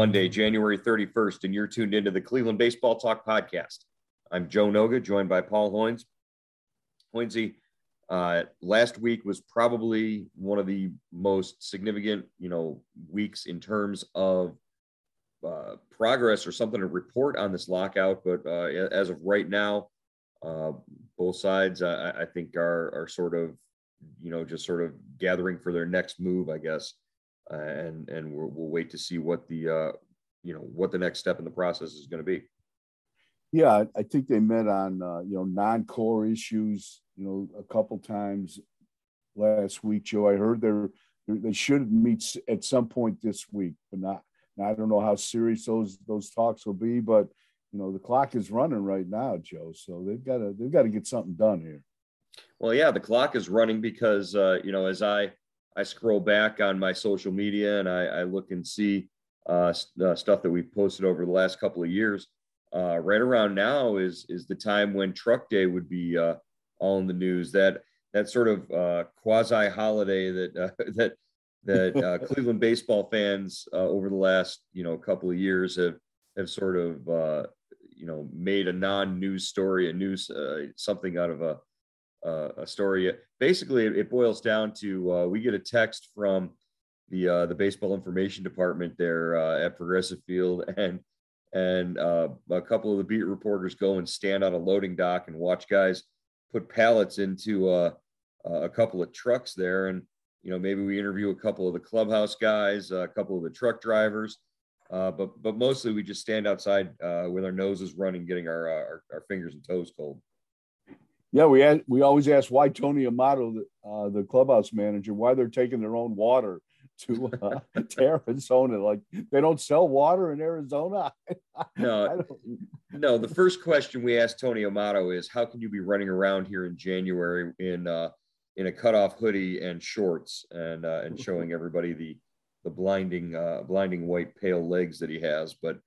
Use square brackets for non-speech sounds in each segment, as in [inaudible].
Monday, January 31st, and you're tuned into the Cleveland Baseball Talk podcast. I'm Joe Noga, joined by Paul Hoynes. Hoynesy, uh, last week was probably one of the most significant, you know, weeks in terms of uh, progress or something to report on this lockout. But uh, as of right now, uh, both sides, I, I think, are are sort of, you know, just sort of gathering for their next move, I guess and and we'll, we'll wait to see what the uh, you know what the next step in the process is going to be. Yeah, I think they met on uh, you know non-core issues. You know, a couple times last week, Joe. I heard they're they should meet at some point this week, but not. I don't know how serious those those talks will be, but you know the clock is running right now, Joe. So they've got to they've got to get something done here. Well, yeah, the clock is running because uh, you know as I I scroll back on my social media and I, I look and see uh, uh, stuff that we've posted over the last couple of years. Uh, right around now is is the time when Truck Day would be uh, all in the news. That that sort of uh, quasi holiday that uh, [laughs] that that [laughs] Cleveland baseball fans over the last you know couple of years have have sort of you know made a non-news story, a news something out of a uh, a story. Basically, it, boils down to uh, we get a text from the uh, the baseball information department there uh, at Progressive Field, [laughs] and and uh, a couple of the beat reporters go and stand on a loading dock and watch guys put pallets into uh, a couple of trucks there, and you know maybe we interview a couple of the clubhouse guys, a couple of the truck drivers. but but mostly we just stand outside with our noses running, getting our, our, our fingers and toes cold. Yeah, we had, we always ask why Tony Amato, uh, the clubhouse manager, why they're taking their own water [laughs] to uh, to Arizona. Like they don't sell water in Arizona. [laughs] no, no. The first question we asked Tony Amato is, how can you be running around here in January in uh, in a cutoff hoodie and shorts and uh, and showing [laughs] everybody the the blinding uh, blinding white pale legs that he has? But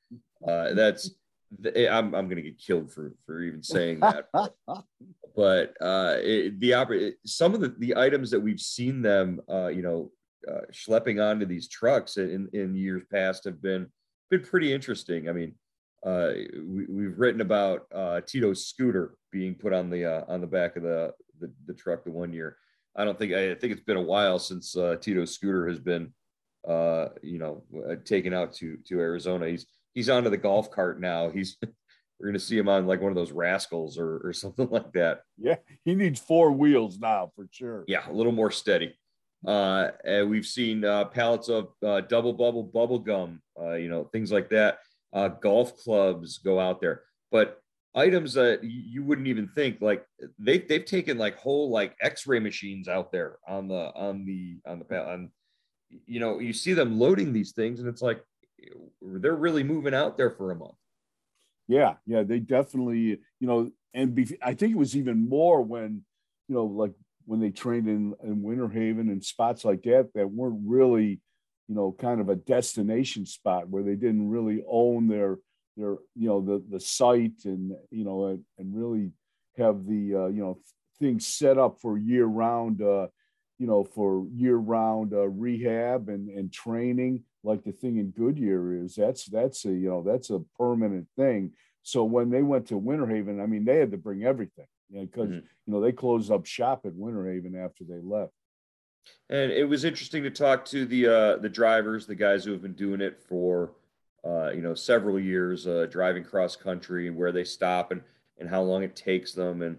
uh, that's I'm I'm gonna get killed for for even saying that. but uh, it, the opera, some of the the items that we've seen them, uh, you know, uh, schlepping onto these trucks in in years past have been been pretty interesting. I mean, uh, we, we've written about uh, Tito's scooter being put on the uh, on the back of the, the, the truck the one year. I don't think I think it's been a while since uh, Tito's scooter has been, uh, you know, uh, taken out to to Arizona. He's he's onto the golf cart now. He's we're going to see him on like one of those rascals or, or [laughs] something like that. Yeah, he needs four wheels now for sure. Yeah, a little more steady. Uh, and we've seen uh, pallets of uh, double bubble bubble gum, uh, you know, things like that. Uh, golf clubs go out there, but items that you wouldn't even think like they they've taken like whole like X-ray machines out there on the on the on the on. You know, you see them loading these things, and it's like they're really moving out there for a month. Yeah, yeah, they definitely, you know, and be, I think it was even more when, you know, like when they trained in, in Winter Haven and spots like that that weren't really, you know, kind of a destination spot where they didn't really own their their you know the the site and you know and, and really have the uh, you know things set up for year round uh, you know for year round uh, rehab and and training like the thing in Goodyear is. That's that's a you know that's a permanent thing. So when they went to Winter Haven, I mean, they had to bring everything because you, know, mm-hmm. you know they closed up shop at Winter Haven after they left. And it was interesting to talk to the uh, the drivers, the guys who have been doing it for uh, you know several years, uh, driving cross country, where they stop and and how long it takes them, and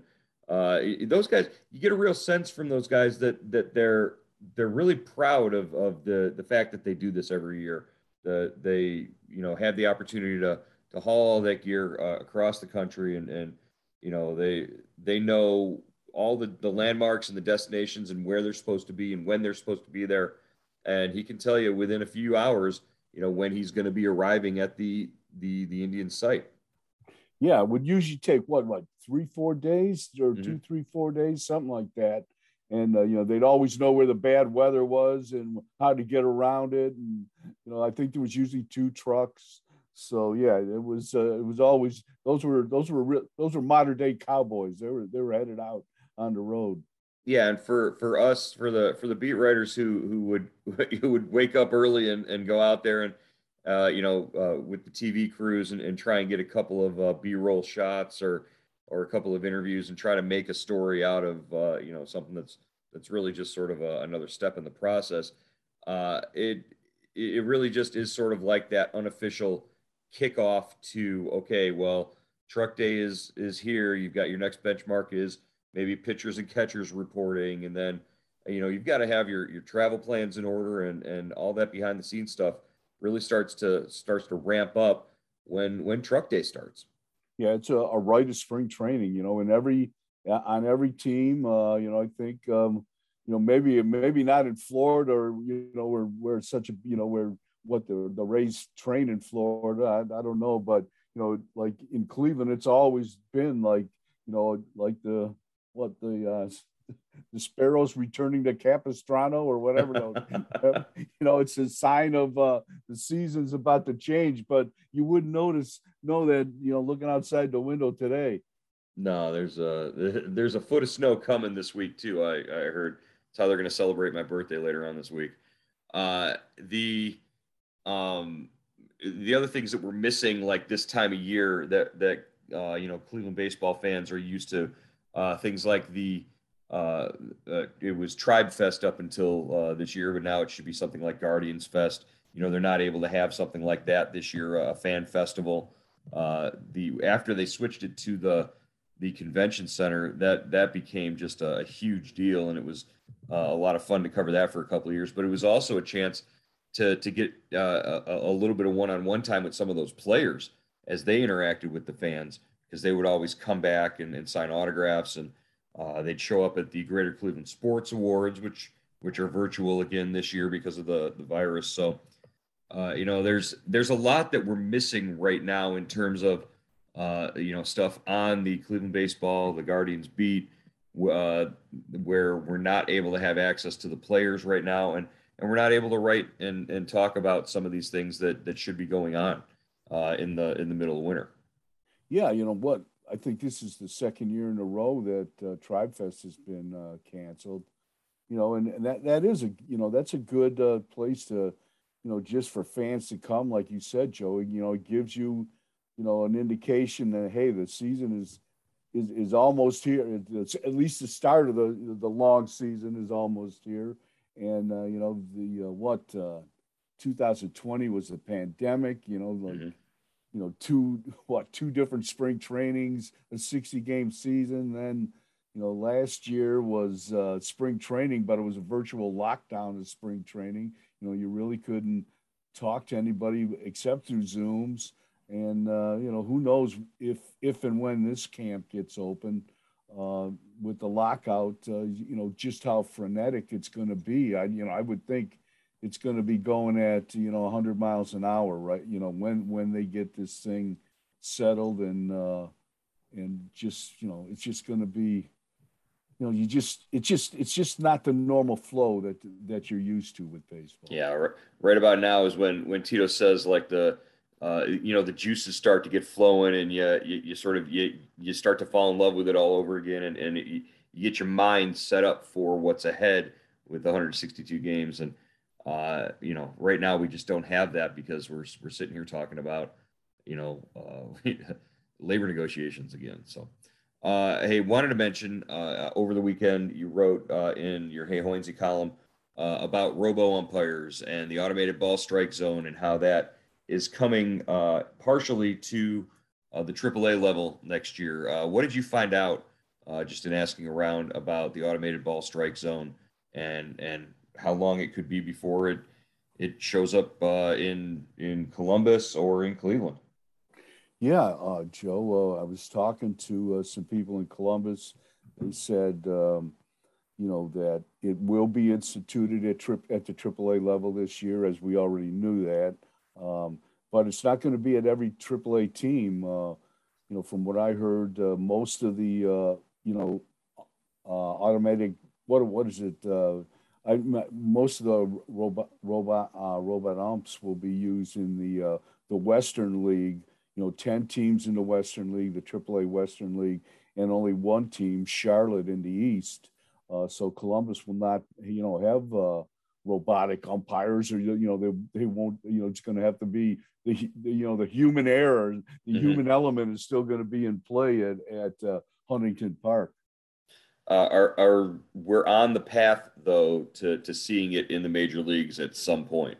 uh, those guys. You get a real sense from those guys that that they're they're really proud of of the the fact that they do this every year. The they you know have the opportunity to to haul all that gear uh, across the country and and you know they they know all the the landmarks and the destinations and where they're supposed to be and when they're supposed to be there and he can tell you within a few hours you know when he's going to be arriving at the the the indian site yeah it would usually take what like three four days or mm-hmm. two three four days something like that and uh, you know they'd always know where the bad weather was and how to get around it. And you know i think there was usually two trucks. So yeah it was uh, it was always those were those were real, those were modern day cowboys. They were they were headed out on the road. Yeah and for for us for the for the beat writers who who would [laughs] who would wake up early and, and go out there and uh, you know, uh, with the TV crews and, and, try and get a couple of uh, B-roll shots or or a couple of interviews and try to make a story out of uh, you know something that's that's really just sort of a, another step in the process. Uh, it it really just is sort of like that unofficial kickoff to okay, well, truck day is is here. You've got your next benchmark is maybe pitchers and catchers reporting, and then you know you've got to have your your travel plans in order and and all that behind the scenes stuff really starts to starts to ramp up when when truck day starts. Yeah, it's a, a rite of spring training, you know, in every on every team, uh, you know, I think um, you know maybe maybe not in Florida or you know where where such a you know where what the the Rays train in Florida. I, I don't know, but you know, like in Cleveland, it's always been like you know like the what the uh, [laughs] the sparrows returning to Capistrano or whatever. [laughs] you know, it's a sign of uh, the season's about to change, but you wouldn't notice know that you know looking outside the window today. No, there's a [laughs] there's a foot of snow coming this week too. I I heard it's how they're going to celebrate my birthday later on this week. Uh, the um the other things that we're missing like this time of year that that uh, you know Cleveland baseball fans are used to uh, things like the uh, uh, it was Tribe Fest up until uh, this year, but now it should be something like Guardians Fest. You know, they're not able to have something like that this year, a fan festival. Uh, the after they switched it to the the convention center, that that became just a, a huge deal, and it was uh, a lot of fun to cover that for a couple of years. But it was also a chance to to get uh, a, a little bit of one on one time with some of those players as they interacted with the fans because they would always come back and, and sign autographs and uh, they'd show up at the Greater Cleveland Sports Awards, which which are virtual again this year because of the the virus. So, uh, you know, there's there's a lot that we're missing right now in terms of uh, you know stuff on the Cleveland baseball, the Guardians beat, uh, where we're not able to have access to the players right now, and and we're not able to write and and talk about some of these things that that should be going on uh, in the in the middle of winter. Yeah, you know what I think this is the second year in a row that uh, Tribe Fest has been uh, canceled. You know, and, and, that that is a you know that's a good uh, place to you know just for fans to come, like you said, Joey. You know, it gives you you know an indication that hey, the season is is is almost here. It's at least the start of the the long season is almost here, and uh, you know the uh, what uh, 2020 was the pandemic. You know, like. Mm-hmm you know, two [laughs] what two different spring trainings, a 60 game season. Then, you know, last year was uh, spring training, but it was a virtual lockdown of spring training. You know, you really couldn't talk to anybody except through Zooms. And uh, you know, who knows if if and when this camp gets open uh, with the lockout, uh, you know, just how frenetic it's going to be. I you know, I would think it's going to be going at you know 100 miles an hour right? You know when when they get this thing settled and uh and just you know it's just going to be you know you just it's just it's just not the normal flow that that you're used to with baseball. Yeah right about now is when when tito says like the uh, you know the juices start to get flowing and you, you, you sort of you, you start to fall in love with it all over again and, and it, you get your mind set up for what's ahead with 162 games and uh, you know, right now we just don't have that because we're we're sitting here talking about, you know, uh, [laughs] labor negotiations again. So, uh, hey, wanted to mention uh, over the weekend you wrote uh, in your Hey Hoinsey column uh, about robo umpires and the automated ball strike zone and how that is coming uh, partially to uh, the AAA level next year. What did you find out just in asking around about the automated ball strike zone and and how long it could be before it it shows up uh, in in Columbus or in Cleveland. Yeah, uh, Joe, uh, I was talking to uh, some people in Columbus. They said, um, you know, that it will be instituted at trip at the AAA level this year, as we already knew that. Um, but it's not going to be at every AAA team. Uh, you know, from what I heard, uh, most of the you know automatic what what is it I, most of the robot robot uh, robot umps will be used in the uh, the Western League. You know, ten teams in the Western League, the AAA Western League, and only one team, Charlotte, in the East. Uh, so Columbus will not, you know, have uh, robotic umpires or you know they they won't you know it's going to have to be the, the, you know the human error the mm-hmm. human element is still going to be in play at at uh, Huntington Park. Uh, are are we're on the path though to to seeing it in the major leagues at some point.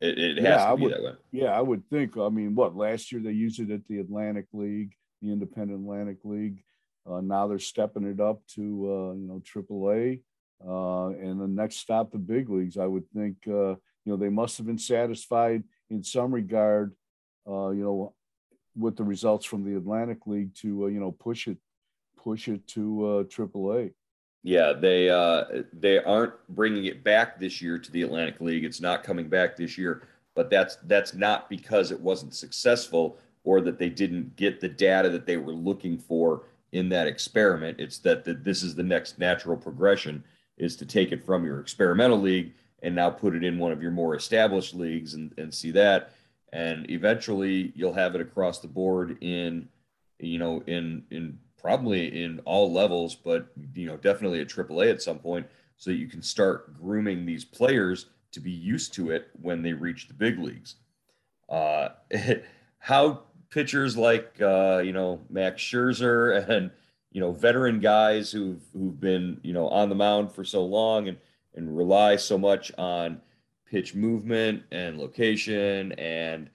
It, it has yeah, to be would, that way. Yeah, I would think. I mean, what last year they used it at the Atlantic League, the Independent Atlantic League. Uh, now they're stepping it up to uh, you know AAA, uh, and the next stop the big leagues. I would think uh, you know they must have been satisfied in some regard, uh, you know, with the results from the Atlantic League to uh, you know push it push it to AAA. Yeah, they uh, they aren't bringing it back this year to the Atlantic League. It's not coming back this year, but that's that's not because it wasn't successful or that they didn't get the data that they were looking for in that experiment. It's that the, this is the next natural progression is to take it from your experimental league and now put it in one of your more established leagues and, and see that. And eventually you'll have it across the board in, you know, in in probably in all levels, but you know, definitely at AAA at some point, so that you can start grooming these players to be used to it when they reach the big leagues. Uh, [laughs] how pitchers like uh, you know Max Scherzer and you know veteran guys who've who've been you know on the mound for so long and and rely so much on pitch movement and location and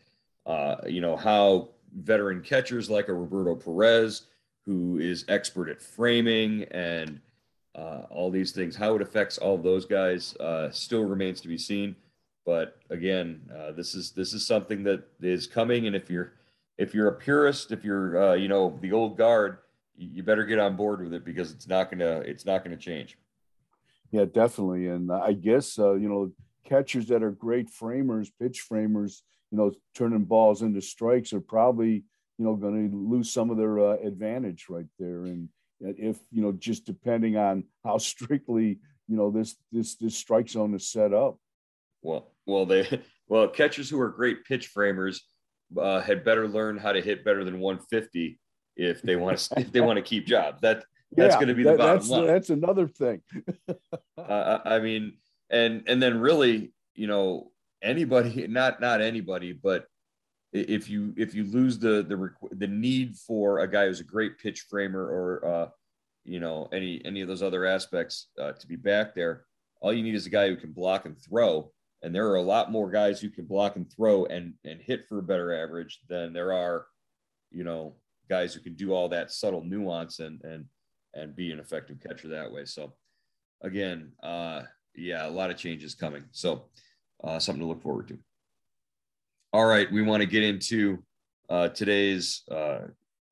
uh, you know how veteran catchers like a Roberto Perez who is expert at framing and uh, all these things. How it affects all those guys uh, still remains to be seen. But again, uh, this is this is something that is coming, and if you're if you're a purist, if you're uh, you know the old guard, you better get on board with it because it's not gonna it's not gonna change. Yeah, definitely, and I guess uh, you know catchers that are great framers, pitch framers, you know, turning balls into strikes are probably you know, going to lose some of their uh, advantage right there. And if you know, just depending on how strictly you know this this this strike zone is set up. Well, well, they well catchers who are great pitch framers uh, had better learn how to hit better than 150 if they want to [laughs] if they want to keep jobs. That that's yeah, going to be the that, bottom that's, line. That's another thing. [laughs] uh, I mean, and and then really, you know, anybody, not not anybody, but if you if you lose the the the need for a guy who's a great pitch framer or uh, you know any any of those other aspects uh, to be back there, all you need is a guy who can block and throw. And there are a lot more guys who can block and throw and and hit for a better average than there are, you know, guys who can do all that subtle nuance and and and be an effective catcher that way. So again, uh, yeah, a lot of changes coming. So uh, something to look forward to. All right, we want to get into uh, today's uh,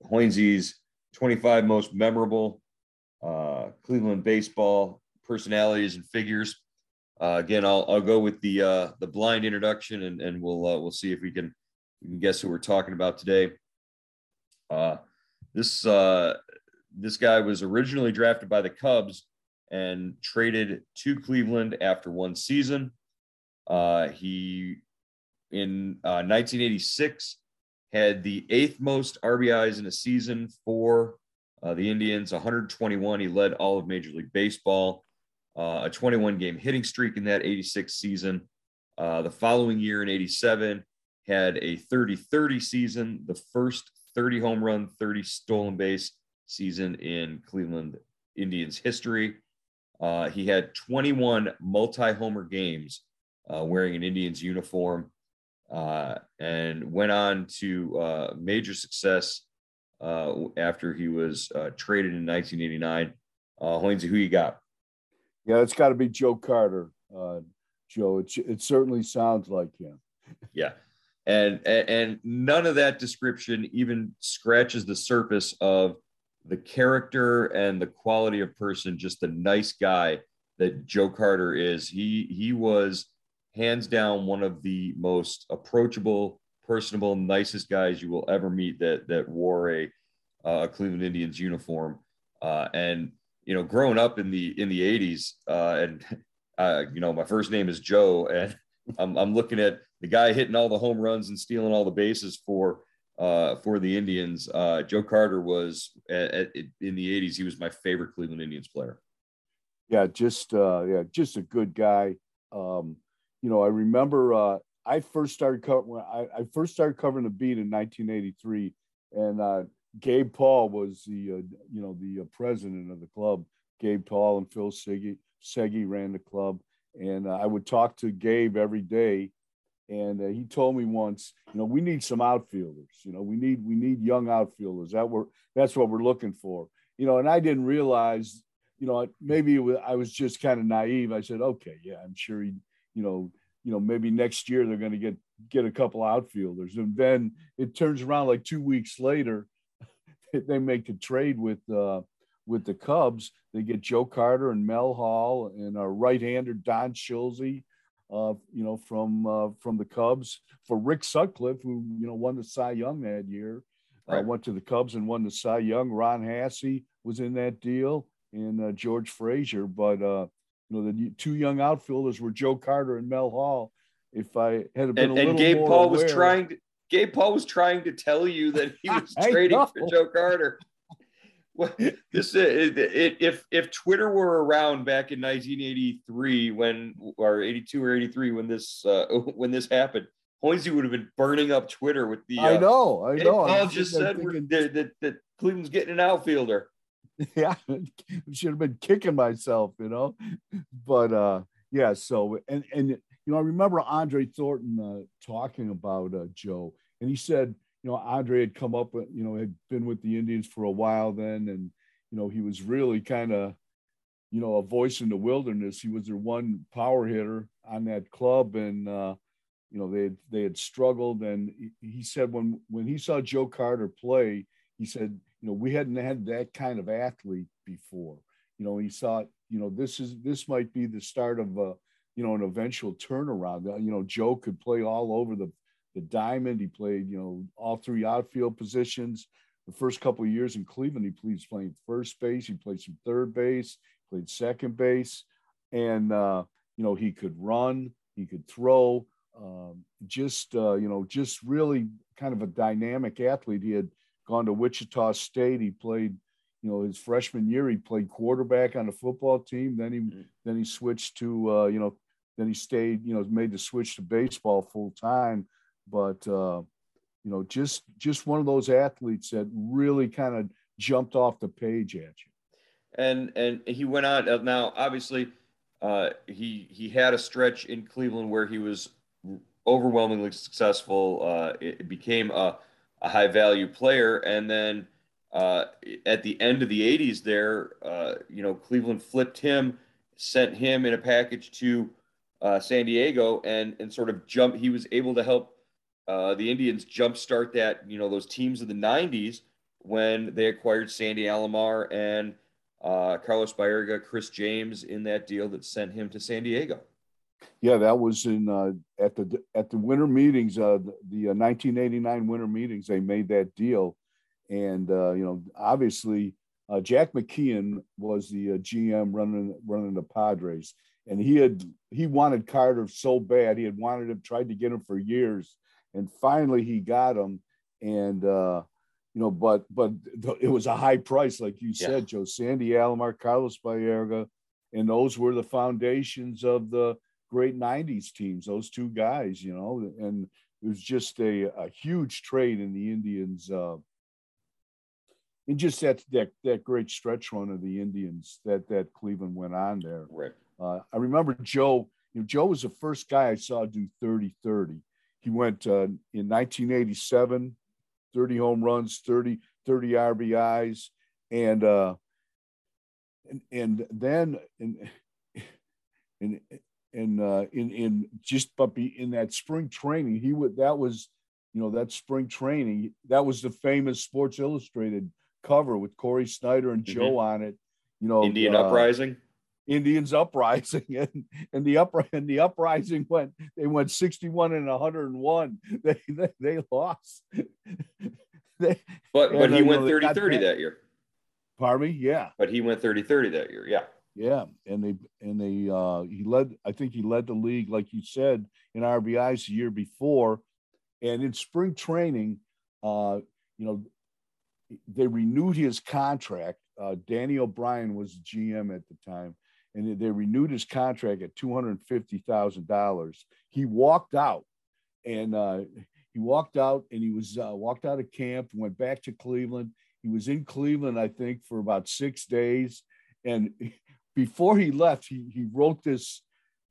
Hoinsy's 25 most memorable uh, Cleveland baseball personalities and figures. Uh, again, I'll, I'll go with the uh, the blind introduction, and, and we'll uh, we'll see if we can we can guess who we're talking about today. Uh, this uh, this guy was originally drafted by the Cubs and traded to Cleveland after one season. Uh, he in uh, 1986 had the eighth most RBIs in a season for uh, the Indians, 121. He led all of Major League Baseball, uh, a 21 game hitting streak in that 86 season. Uh, the following year in 87, had a 30 30 season, the first 30 home run, 30 stolen base season in Cleveland Indians history. Uh, he had 21 multi homer games uh, wearing an Indians uniform uh, and went on to uh, major success uh, after he was uh, traded in 1989. Uh, Hoynesy, who you got? Yeah, it's got to be Joe Carter. Uh, Joe, it, it certainly sounds like him. [laughs] yeah. And, and and none of that description even scratches the surface of the character and the quality of person, just the nice guy that Joe Carter is. He he was hands down one of the most approachable, personable, nicest guys you will ever meet that that wore a, uh, Cleveland Indians uniform. Uh, and you know, growing up in the in the '80s, uh, and [laughs] uh, you know, my first name is Joe, and [laughs] I'm, I'm looking at the guy hitting all the home runs and stealing all the bases for uh, for the Indians. Uh, Joe Carter was at, at, in the '80s. He was my favorite Cleveland Indians player. Yeah, just yeah, just a good guy um, you know, I remember uh, I first started covering. I, first started covering the beat in 1983, and uh, Gabe Paul was the uh, you know the uh, president of the club. Gabe Paul and Phil Seghi, Seghi ran the club, and uh, I would talk to Gabe every day. And uh, he told me once, you know, we need some outfielders. You know, we need we need young outfielders. That we're that's what we're looking for. You know, and I didn't realize, you know, maybe I was just kind of naive. I said, okay, yeah, I'm sure he, you know, you know, maybe next year they're going to get get a couple outfielders. And then it turns around like two weeks later, [laughs] they make a trade with uh, with the Cubs. They get Joe Carter and Mel Hall and a right-hander Don Schulze, uh, you know, from uh, from the Cubs for Rick Sutcliffe, who you know won the Cy Young that year. Uh, right. went to the Cubs and won the Cy Young. Ron Hassey was in that deal, and uh, George Frazier. But uh, you know, the two young outfielders were Joe Carter and Mel Hall. If I had been and, a little and Gabe Paul aware, was trying to Gabe Paul was trying to tell you that he [laughs] was trading for Joe Carter. [laughs] Well, this it, it, if if Twitter were around back in 1983 when or 82 or 83 when this uh, [laughs] when this happened, Hoynesy would have been burning up Twitter with the. Uh, I know, I know. Paul just said thinking, that, that Cleveland's getting an outfielder. [laughs] yeah, should have been kicking myself, you know. But uh, yeah, so and and you know, I remember Andre Thornton uh, talking about uh, Joe, and he said, you know, Andre had come up, you know, had been with the Indians for a while then, and you know, he was really kind of, you know, a voice in the wilderness. He was their one power hitter on that club, and uh, you know, they had, they had struggled, and he said when when he saw Joe Carter play, he said you know, we hadn't had that kind of athlete before. You know, he thought, you know, this is this might be the start of a, you know, an eventual turnaround. Uh, you know, Joe could play all over the the diamond. He played, you know, all three outfield positions. The first couple of years in Cleveland, he played playing first base. He played some third base. Played second base, and uh, you know he could run. He could throw. Um, just uh, you know, just really kind of a dynamic athlete. He had gone to Wichita State. He played, you know, his freshman year, he played quarterback on the football team. Then he mm-hmm. then he switched to, uh, you know, then he stayed, you know, made the switch to baseball full time. But uh, you know, just just one of those athletes that really kind of jumped off the page at you. And and he went on. Uh, now, obviously, uh, he he had a stretch in Cleveland where he was overwhelmingly successful. Uh, it became a a high value player. And then uh, at the end of the 80s, there, uh, you know, Cleveland flipped him, sent him in a package to uh, San Diego, and and sort of jump. He was able to help uh, the Indians jumpstart that, you know, those teams of the 90s when they acquired Sandy Alomar and uh, Carlos Baerga, Chris James in that deal that sent him to San Diego. Yeah, that was in uh, at the at the winter meetings, uh, the, uh, 1989 winter meetings. They made that deal, and uh, you know, obviously, uh, Jack McKeon was the uh, GM running running the Padres, and he had he wanted Carter so bad. He had wanted him, tried to get him for years, and finally he got him. And uh, you know, but but it was a high price, like you said, yeah. Joe Sandy Alomar, Carlos Baerga, and those were the foundations of the great 90s teams, those two guys, you know, and it was just a, a huge trade in the Indians. Uh, and just that, that that great stretch run of the Indians that that Cleveland went on there. Right. Uh, I remember Joe. You know, Joe was the first guy I saw do 30-30. He went uh, in 1987, 30 home runs, 30 30 RBIs, and uh, and and then and [laughs] and in uh, in in just but be in that spring training he would that was you know that spring training that was the famous Sports Illustrated cover with Cory Snyder and mm-hmm. Joe on it. You know, Indian uh, uprising. Indians uprising [laughs] and and the up and the uprising went they went 61 and 101 [laughs] they they, they lost [laughs] they, but but he uh, went 30 30 that year pardon me yeah but he went 30 30 that year yeah yeah, and they and they uh, he led. I think he led the league, like you said, in RBIs the year before, and in spring training, uh, you know, they renewed his contract. Uh, Danny O'Brien was GM at the time, and they renewed his contract at two hundred fifty thousand dollars. He walked out, and uh, he walked out, and he was uh, walked out of camp, went back to Cleveland. He was in Cleveland, I think, for about six days, and before he left, he he wrote this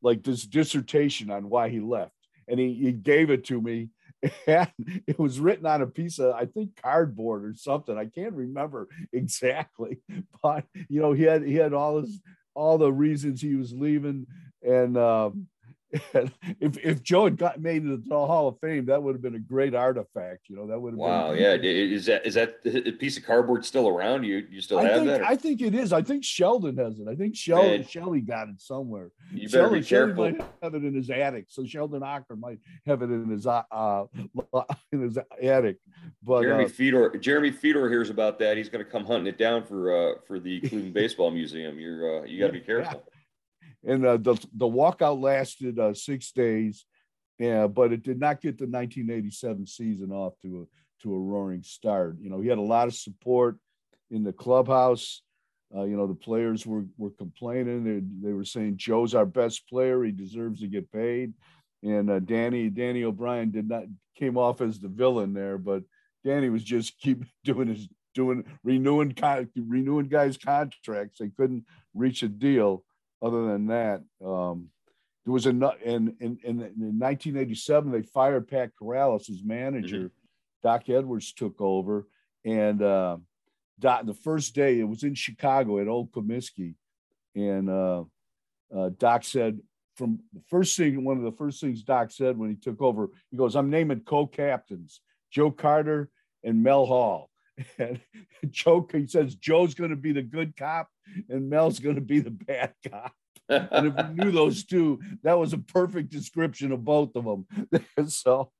like this dissertation on why he left, and he, he gave it to me. [laughs] And it was written on a piece of, I think, cardboard or something. I can't remember [laughs] exactly, but you know, he had he had all his all the reasons he was leaving. And, um, [laughs] if if Joe had got made into the Hall of Fame, that would have been a great artifact. You know, that would have. Wow, been, yeah. Is that is that piece of cardboard still around? You you still I have think, that? Or? I think it is. I think Sheldon has it. I think Sheldon Shelly got it somewhere. You better be careful. Sheldon might have it in his attic. So Sheldon Ocker might have it in his uh [laughs] in his attic. But Jeremy uh, Feador Jeremy Feador hears about that. He's going to come hunting it down for uh for the Cleveland Baseball Museum. You're uh, you got to be [laughs] careful. And uh, the the walkout lasted uh, six days, yeah, but it did not get the 1987 season off to a to a roaring start. You know, he had a lot of support in the clubhouse. Uh, you know, the players were were complaining. They, they were saying Joe's our best player. He deserves to get paid. And uh, Danny Danny O'Brien did not came off as the villain there, but Danny was just [laughs] keep doing his doing renewing renewing guys' contracts. They couldn't reach a deal other than that, um, there was a in, in, in, in 1987 they fired Pat Corrales as manager. Mm-hmm. Doc Edwards took over, and uh, Doc, the first day it was in Chicago at Old Comiskey, and uh, uh, Doc said from the first thing, one of the first things Doc said when he took over, he goes, "I'm naming co-captains Joe Carter and Mel Hall." [laughs] And Joe, he says Joe's going to be the good cop and Mel's going to be the bad cop. and if you knew those two, that was a perfect description of both of them. [laughs] so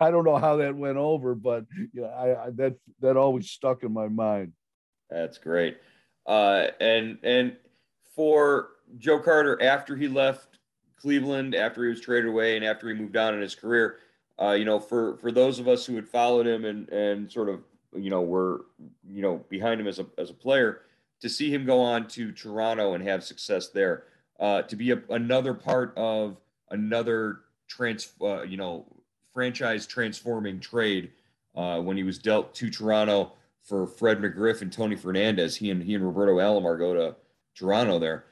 I don't know how that went over, but yeah, I, I, that that always stuck in my mind. That's great. Uh, and and for Joe Carter, after he left Cleveland, after he was traded away, and after he moved on in his career, uh, you know, for for those of us who had followed him and and sort of you know were you know behind him as a as a player to see him go on to Toronto and have success there, uh, to be a, another part of another trans, uh, you know, franchise transforming trade uh, when he was dealt to Toronto for Fred McGriff and Tony Fernandez. He and he and Roberto Alomar go to Toronto there,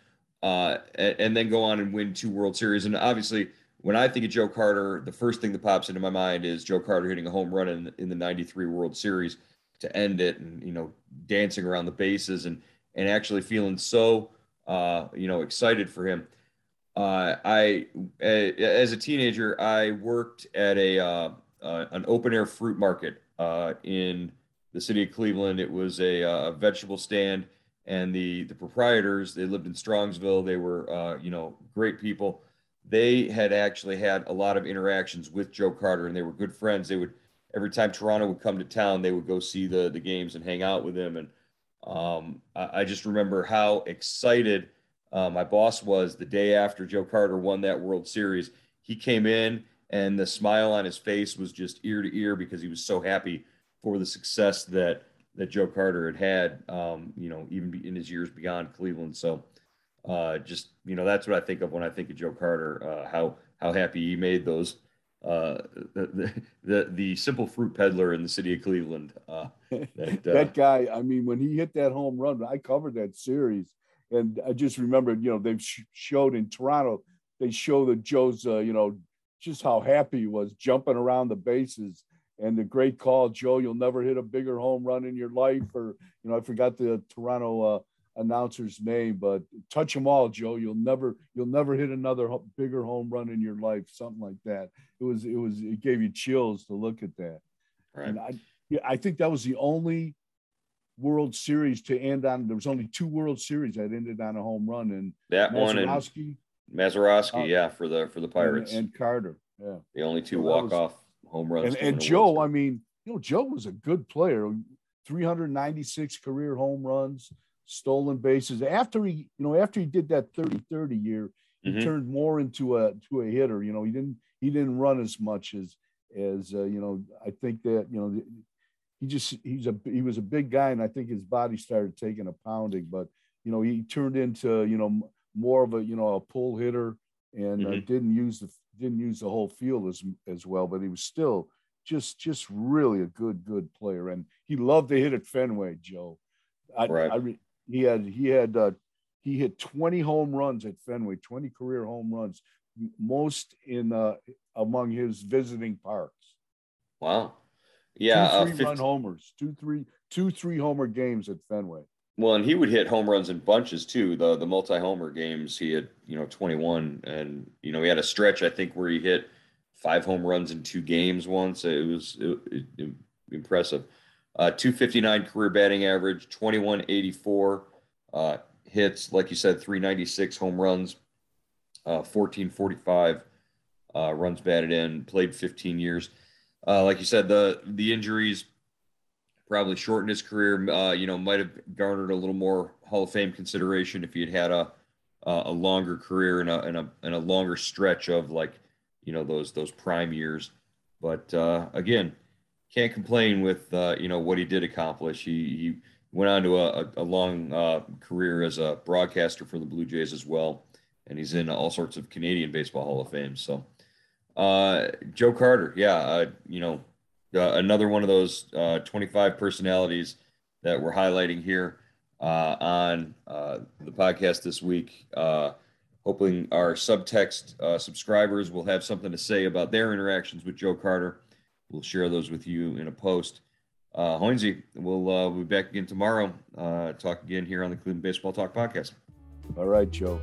uh, and, and, then go on and win two World Series. And obviously, when I think of Joe Carter, the first thing that pops into my mind is Joe Carter hitting a home run in, in the '93 World Series to end it, and you know, dancing around the bases and and actually feeling so uh, you know excited for him. Uh, I as a teenager, I worked at a uh, uh an open air fruit market uh, in the city of Cleveland. It was a, a, uh, vegetable stand, and the the proprietors they lived in Strongsville. They were you know great people. They had actually had a lot of interactions with Joe Carter, and they were good friends. They would every time Toronto would come to town, they would go see the the games and hang out with him and um, I, I, just remember how excited uh, my boss was the day after Joe Carter won that World Series. He came in and the smile on his face was just ear to ear because he was so happy for the success that that Joe Carter had had, um, you know, even in his years beyond Cleveland. So, uh, just you know, that's what I think of when I think of Joe Carter. Uh, how how happy he made those uh, the, the the simple fruit peddler in the city of Cleveland. Uh, [laughs] that, uh, that guy, I mean, when he hit that home run, I covered that series, and I just remembered, you know, they've sh- showed in Toronto, they show that Joe's, uh, you know, just how happy he was jumping around the bases. And the great call, Joe, you'll never hit a bigger home run in your life. Or, you know, I forgot the Toronto uh, announcer's name, but touch them all, Joe. You'll never you'll never hit another bigger home run in your life, something like that. It was it was it gave you chills to look at that. Right. And I yeah, I think that was the only World Series to end on. There was only two World Series that ended on a home run, and that one and Mazeroski, uh, yeah, for the for the Pirates and, and Carter, yeah, the only two so walk off home runs. And, and Joe, I mean, you know, Joe was a good player. 396 career home runs, stolen bases. After he, you know, after he did that 30-30 year, he mm-hmm. turned more into a to a hitter. You know, he didn't he didn't run as much as as uh, you know. I think that you know he just he's a he was a big guy, and I think his body started taking a pounding. But you know, he turned into you know more of a you know a pull hitter and mm-hmm. uh, didn't use the didn't use the whole field as as well, but he was still just just really a good good player, and he loved to hit at Fenway, Joe. I, right. I, he had he had uh, he hit 20 home runs at Fenway, 20 career home runs, most in uh, among his visiting parks. Wow. Yeah, two, uh, three uh, 50... run homers, two three two three homer games at Fenway. Well, and he would hit home runs in bunches too. The the multi homer games, he had you know 21, and you know he had a stretch I think where he hit five home runs in two games once. It was it, it, it, impressive. Uh, 259 career batting average, 2184 uh, hits, like you said, 396 home runs, uh, 1445 uh, runs batted in. Played 15 years. Uh, like you said, the the injuries probably shortened his career. You know, might have garnered a little more Hall of Fame consideration if he had had a a longer career and a, and a and a longer stretch of like you know those those prime years. But again, can't complain with uh, you know what he did accomplish. He, he went on to a, a long uh, career as a broadcaster for the Blue Jays as well, and he's in all sorts of Canadian Baseball Hall of Fame. So, uh, Joe Carter, yeah, uh, you know, uh, another one of those 25 personalities that we're highlighting here on the podcast this week hoping our subtext uh, subscribers will have something to say about their interactions with Joe Carter. We'll share those with you in a post. Uh, Hoinsey, we'll, uh, we'll be back again tomorrow. Uh, talk again here on the Cleveland Baseball Talk podcast. All right, Joe.